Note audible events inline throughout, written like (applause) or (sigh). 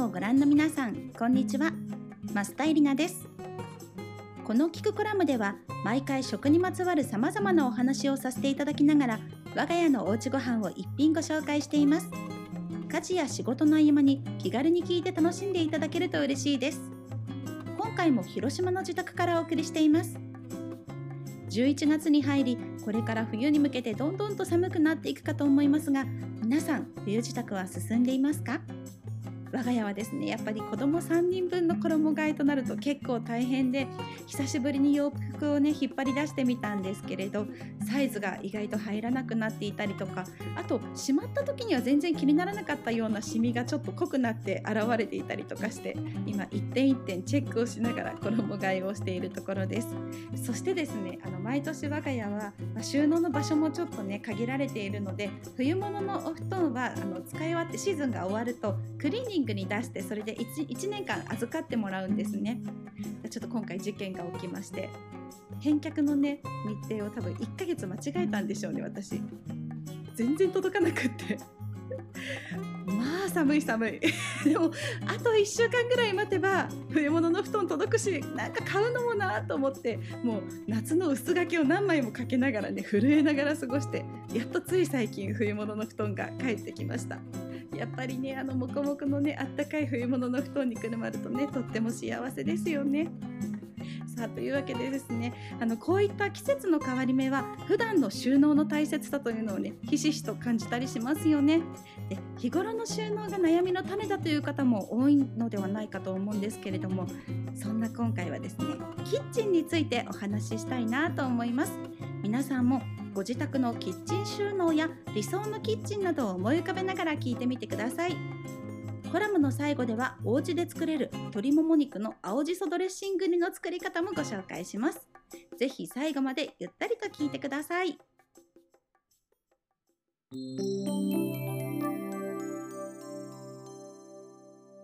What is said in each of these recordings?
ムをご覧の皆さんこんにちは。増田エリナです。この聞くコラムでは毎回食にまつわるさまざまなお話をさせていただきながら我が家のおうちご飯を一品ご紹介しています。家事や仕事の合間に気軽に聞いて楽しんでいただけると嬉しいです。今回も広島の自宅からお送りしています。11月に入りこれから冬に向けてどんどんと寒くなっていくかと思いますが皆さん冬支度は進んでいますか？我が家はですね。やっぱり子供3人分の衣替えとなると結構大変で久しぶりに洋服をね引っ張り出してみたんですけれどサイズが意外と入らなくなっていたりとかあとしまった時には全然気にならなかったようなシミがちょっと濃くなって現れていたりとかして今一点一点チェックをしながら衣替えをしているところです。そしてですねあの毎年我が家は、まあ、収納の場所もちょっとね限られているので冬物のお布団はあの使い終わってシーズンが終わるとクリーニングングに出してそれで 1, 1年間預かってもらうんですね。ちょっと今回事件が起きまして。返却のね日程を多分1ヶ月間違えたんでしょうね私。全然届かなくって。(laughs) まあ寒い寒い。(laughs) でもあと1週間ぐらい待てば冬物の布団届くしなんか買うのもなと思ってもう夏の薄掛けを何枚もかけながらね震えながら過ごしてやっとつい最近冬物の布団が帰ってきました。やっぱりねあのもこもこのねあったかい冬物の布団にくるまるとねとっても幸せですよね。さあというわけでですねあのこういった季節の変わり目は普段の収納の大切さというのをねひしひしと感じたりしますよね。で日頃の収納が悩みの種だという方も多いのではないかと思うんですけれどもそんな今回はですねキッチンについてお話ししたいなと思います。皆さんもご自宅のキッチン収納や理想のキッチンなどを思い浮かべながら聞いてみてください。コラムの最後ではお家で作れる鶏もも肉の青じそドレッシング煮の作り方もご紹介します。ぜひ最後までゆったりと聞いてください。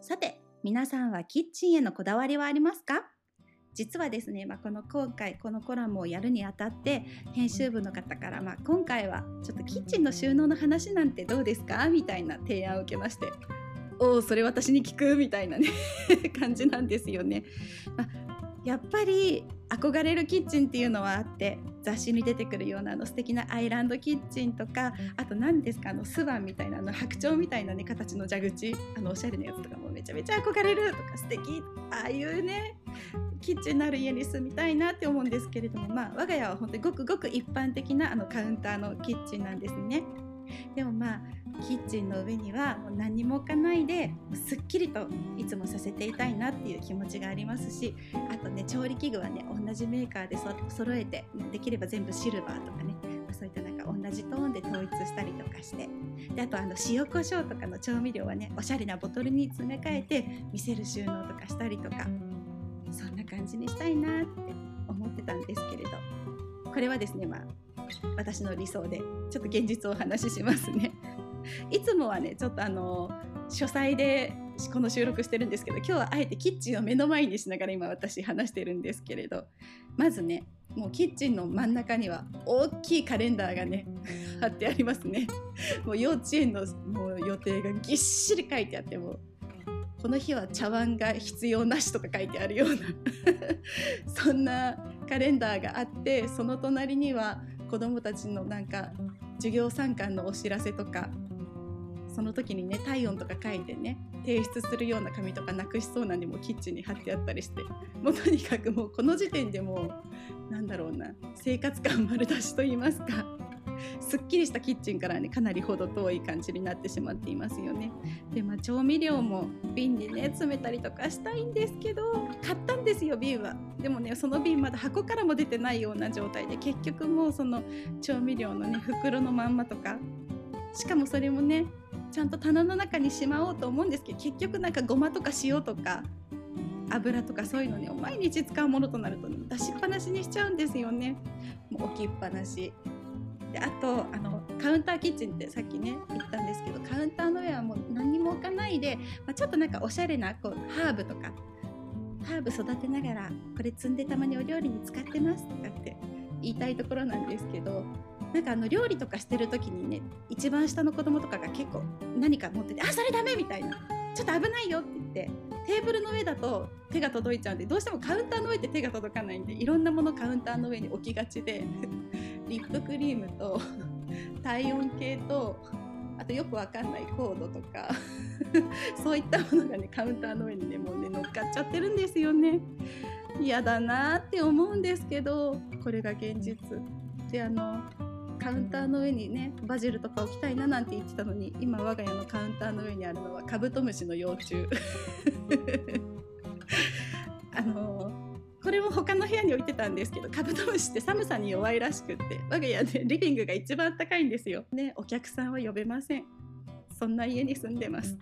さて皆さんはキッチンへのこだわりはありますか？実はですね、まあ、この今回このコラムをやるにあたって編集部の方から、まあ、今回はちょっとキッチンの収納の話なんてどうですか？みたいな提案を受けましておおそれ私に聞く？みたいなね (laughs) 感じなんですよね。まあやっぱり憧れるキッチンっていうのはあって雑誌に出てくるようなあの素敵なアイランドキッチンとかあと何ですかあのスワンみたいなあの白鳥みたいなね形の蛇口あのおしゃれなやつとかもめちゃめちゃ憧れるとか素敵ああいうねキッチンのある家に住みたいなって思うんですけれどもまあ我が家は本当にごくごく一般的なあのカウンターのキッチンなんですね。でもまあキッチンの上にはもう何も置かないですっきりといつもさせていたいなっていう気持ちがありますしあとね調理器具はね同じメーカーでそ揃えてできれば全部シルバーとかねそういったなんか同じトーンで統一したりとかしてであとあの塩コショウとかの調味料はねおしゃれなボトルに詰め替えて見せる収納とかしたりとかそんな感じにしたいなって思ってたんですけれどこれはですねまあ私の理想でちょっと現実をお話ししますね。(laughs) いつもはねちょっとあの書斎でこの収録してるんですけど今日はあえてキッチンを目の前にしながら今私話してるんですけれどまずねもうキッチンの真ん中には大きいカレンダーがね貼ってありますねもう幼稚園のもう予定がぎっしり書いてあってもこの日は茶碗が必要なしとか書いてあるような (laughs) そんなカレンダーがあってその隣には子どもたちのなんか授業参観のお知らせとかその時にね体温とか書いてね提出するような紙とかなくしそうなんでもキッチンに貼ってあったりしてもうとにかくもうこの時点でもうなんだろうな生活感丸出しと言いますか。すっきりしたキッチンからねかなり程遠い感じになってしまっていますよね。でまあ調味料も瓶にね詰めたりとかしたいんですけど買ったんですよ瓶は。でもねその瓶まだ箱からも出てないような状態で結局もうその調味料のね袋のまんまとかしかもそれもねちゃんと棚の中にしまおうと思うんですけど結局なんかごまとか塩とか油とかそういうのね毎日使うものとなると、ね、出しっぱなしにしちゃうんですよねもう置きっぱなしであとあのカウンターキッチンってさっきね言ったんですけどカウンターの上はもう何にも置かないで、まあ、ちょっとなんかおしゃれなこうハーブとかハーブ育てながらこれ摘んでたまにお料理に使ってますとかって言いたいところなんですけどなんかあの料理とかしてる時にね一番下の子供とかが結構何か持ってて「あそれダメ!」みたいな「ちょっと危ないよ」って言ってテーブルの上だと手が届いちゃうんでどうしてもカウンターの上って手が届かないんでいろんなものカウンターの上に置きがちで (laughs) リップクリームと (laughs) 体温計とあとよくわかんないコードとか (laughs) そういったものがねカウンターの上にねもうね乗っかっちゃってるんですよね。嫌だなって思うんですけどこれが現実。であのカウンターの上にねバジルとか置きたいななんて言ってたのに今我が家のカウンターの上にあるのはカブトムシの幼虫。(laughs) あのれも他の部屋に置いてたんですけどカブトムシって寒さに弱いらしくって我が家で (laughs) リビングが一番高いんですよ。ねお客さんは呼べません。そんな家に住んでます。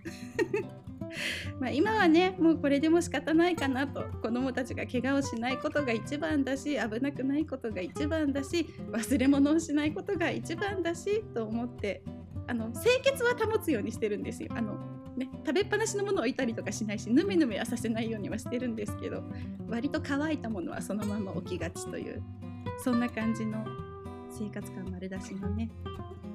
(laughs) まあ今はねもうこれでも仕方ないかなと。子どもたちが怪我をしないことが一番だし危なくないことが一番だし忘れ物をしないことが一番だしと思ってあの清潔は保つようにしてるんですよ。あのね、食べっぱなしのものを置いたりとかしないしぬめぬめはさせないようにはしてるんですけど割と乾いたものはそのまま置きがちというそんな感じの生活感丸出しのね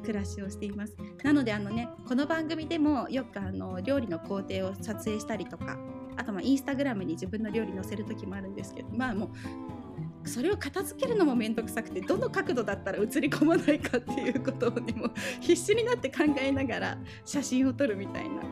暮らしをしています。なのであのねこの番組でもよくあの料理の工程を撮影したりとかあとまあインスタグラムに自分の料理載せる時もあるんですけどまあもうそれを片付けるのも面倒くさくてどの角度だったら映り込まないかっていうことをねも必死になって考えながら写真を撮るみたいな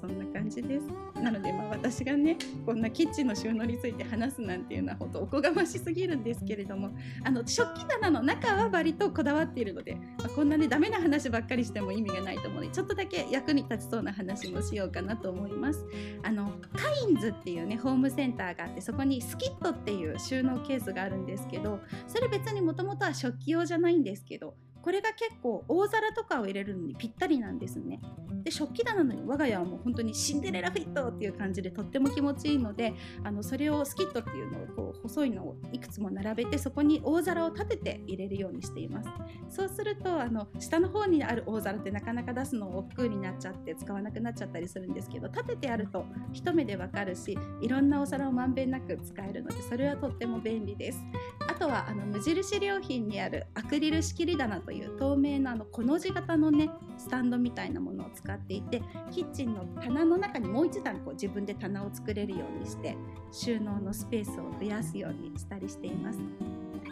そんな感じです。なのでまあ私がねこんなキッチンの収納について話すなんていうのは本当おこがましすぎるんですけれどもあの食器棚の中は割とこだわっているので、まあ、こんなねダメな話ばっかりしても意味がないと思うのでちょっとだけ役に立ちそうな話もしようかなと思います。あのカインズっていうねホームセンターがあってそこにスキットっていう収納ケースがあるんですけどそれ別にもともとは食器用じゃないんですけどこれが結構大皿とかを入れるのにぴったりなんですね。で食器棚の我が家はもう本当にシンデレラフィットっていう感じでとっても気持ちいいのであのそれをスキットっていうのをこう細いのをいくつも並べてそこに大皿を立てて入れるようにしていますそうするとあの下の方にある大皿ってなかなか出すの億劫になっちゃって使わなくなっちゃったりするんですけど立ててあると一目でわかるしいろんなお皿をまんべんなく使えるのでそれはとっても便利ですあとはあの無印良品にあるアクリル仕切り棚という透明なあのコの字型のねスタンドみたいなものを使っていてキッチンの棚の中にもう一段こう自分で棚を作れるようにして収納のスペースを増やすようにしたりしています。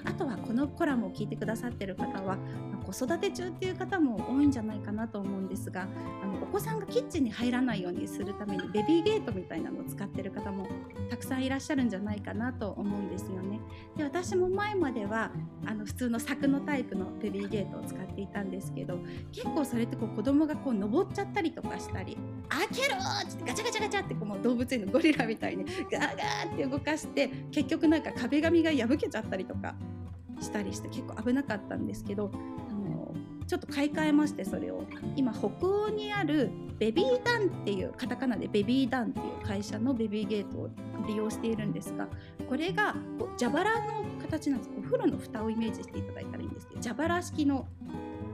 あとはこのコラムを聞いてくださってる方は子育て中っていう方も多いんじゃないかなと思うんですがあのお子さんがキッチンに入らないようにするためにベビーゲートみたいなのを使ってる方もたくさんいらっしゃるんじゃないかなと思うんですよね。で私も前まではあの普通の柵のタイプのベビーゲートを使っていたんですけど結構それってこう子供がこう登っちゃったりとかしたり「開けろ!」ってガチャガチャガチャってこうもう動物園のゴリラみたいにガーガーって動かして結局なんか壁紙が破けちゃったりとかしたりして結構危なかったんですけどちょっと買い替えましてそれを。今北欧にあるベビーダンっていうカタカナでベビーダンっていう会社のベビーゲートを利用しているんですがこれが蛇腹の形なんです。お風呂の蓋をイメージしていただいたらいいんですけど蛇腹式の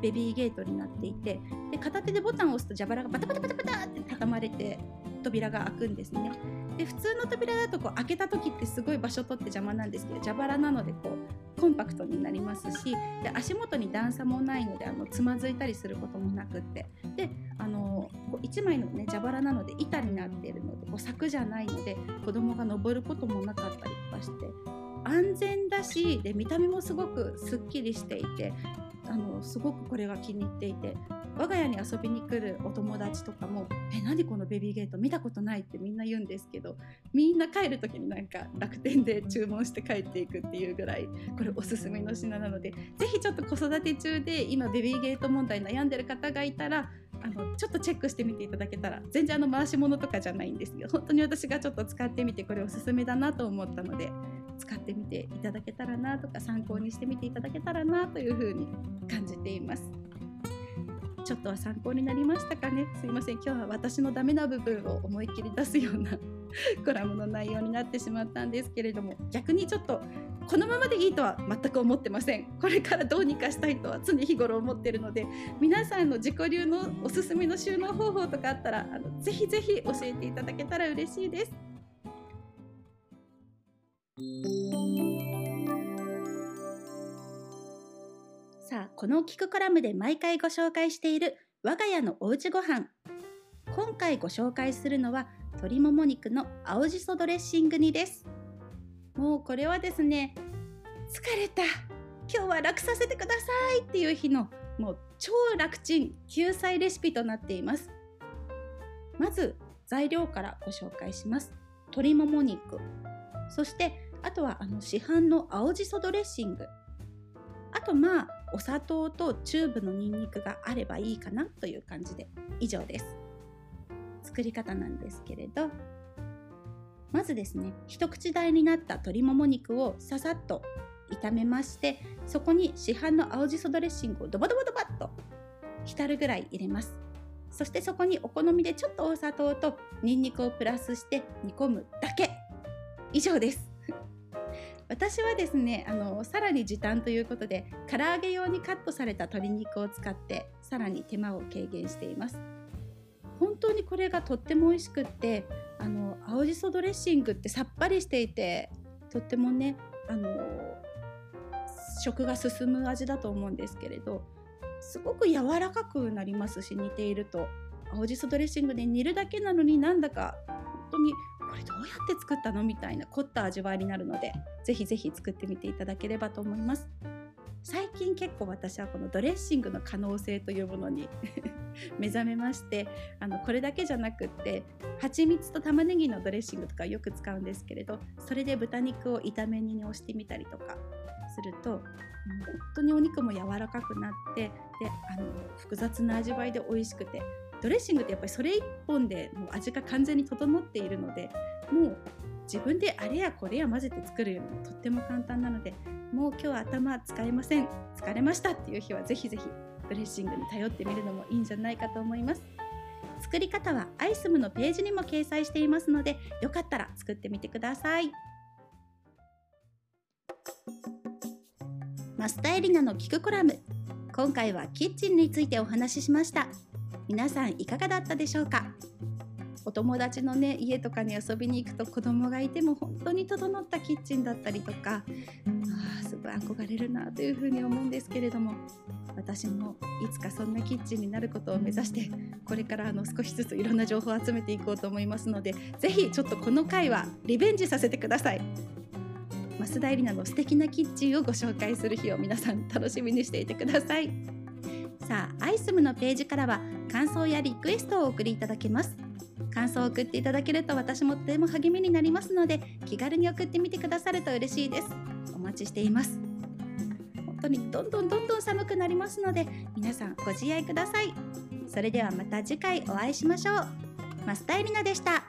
ベビーゲートになっていてで片手でボタンを押すと蛇腹がバタバタバタバタって畳まれて扉が開くんですね。で普通の扉だとこう開けた時ってすごい場所取って邪魔なんですけど蛇腹なのでこうコンパクトになりますしで足元に段差もないのであのつまずいたりすることもなくって。であのこう1枚のね蛇腹なので板になっているのでこう柵じゃないので子供が登ることもなかったりとかして安全だしで見た目もすごくすっきりしていてあのすごくこれが気に入っていて我が家に遊びに来るお友達とかも「え何このベビーゲート見たことない」ってみんな言うんですけどみんな帰る時になんか楽天で注文して帰っていくっていうぐらいこれおすすめの品なので是非ちょっと子育て中で今ベビーゲート問題悩んでる方がいたらあのちょっとチェックしてみていただけたら全然あの回し物とかじゃないんですけど本当に私がちょっと使ってみてこれおすすめだなと思ったので使ってみていただけたらなとか参考にしてみていただけたらなというふうに感じています。ちょっとは参考になりましたかね。すいません。今日は私のダメな部分を思いっきり出すような (laughs) コラムの内容になってしまったんですけれども逆にちょっとこのままでいいとは全く思ってません。これからどうにかしたいとは常日頃思ってるので皆さんの自己流のおすすめの収納方法とかあったらあのぜひぜひ教えていただけたら嬉しいです。この聞くコラムで毎回ご紹介している我が家のおうちご飯。今回ご紹介するのは鶏もも肉の青じそドレッシング煮です。もうこれはですね疲れた。今日は楽させてください。っていう日のもう超楽ちん救済レシピとなっています。まず材料からご紹介します。鶏もも肉。そしてあとはあの市販の青じそドレッシング。あとまあお砂糖とチューブのニンニクがあればいいかなという感じで以上です。作り方なんですけれどまずですね一口大になった鶏もも肉をささっと炒めましてそこに市販の青じそドレッシングをドバドバドバッと浸るぐらい入れます。そしてそこにお好みでちょっとお砂糖とニンニクをプラスして煮込むだけ。以上です。私はですねあのさらに時短ということで唐揚げ用にカットされた鶏肉を使ってさらに手間を軽減しています。本当にこれがとっても美味しくってあの青じそドレッシングってさっぱりしていてとってもねあの食が進む味だと思うんですけれどすごく柔らかくなりますし煮ていると。青じそドレッシングで煮るだけなのになんだか本当にこれどうやって作ったの？みたいな凝った味わいになるのでぜひぜひ作ってみていただければと思います。最近結構私はこのドレッシングの可能性というものに (laughs) 目覚めましてあのこれだけじゃなくって蜂蜜と玉ねぎのドレッシングとかよく使うんですけれどそれで豚肉を炒め煮に押してみたりとかすると本当にお肉も柔らかくなってであの複雑な味わいで美味しくてドレッシングってやっぱりそれ1本でもう味が完全に整っているのでもう自分であれやこれや混ぜて作るよりもとっても簡単なのでもう今日は頭使えません疲れましたっていう日はぜひぜひドレッシングに頼ってみるのもいいんじゃないかと思います。作り方はアイスムのページにも掲載していますのでよかったら作ってみてください。マスタエリナの聞くコラム。今回はキッチンについてお話ししました。皆さんいかがだったでしょうか？お友達のね家とかに遊びに行くと子供がいても本当に整ったキッチンだったりとかあすごい憧れるなというふうに思うんですけれども私もいつかそんなキッチンになることを目指してこれからあの少しずついろんな情報を集めていこうと思いますので是非ちょっとこの回はリベンジさせてください。増田エリナの素敵なキッチンをご紹介する日を皆さん楽しみにしていてください。さあアイスムのページからは感想やリクエストをお送りいただけます。感想を送っていただけると私もとても励みになりますので気軽に送ってみてくださると嬉しいです。お待ちしています。本当にどんどんどんどん寒くなりますので皆さんご自愛くださいそれではまた次回お会いしましょうマスタイリナでした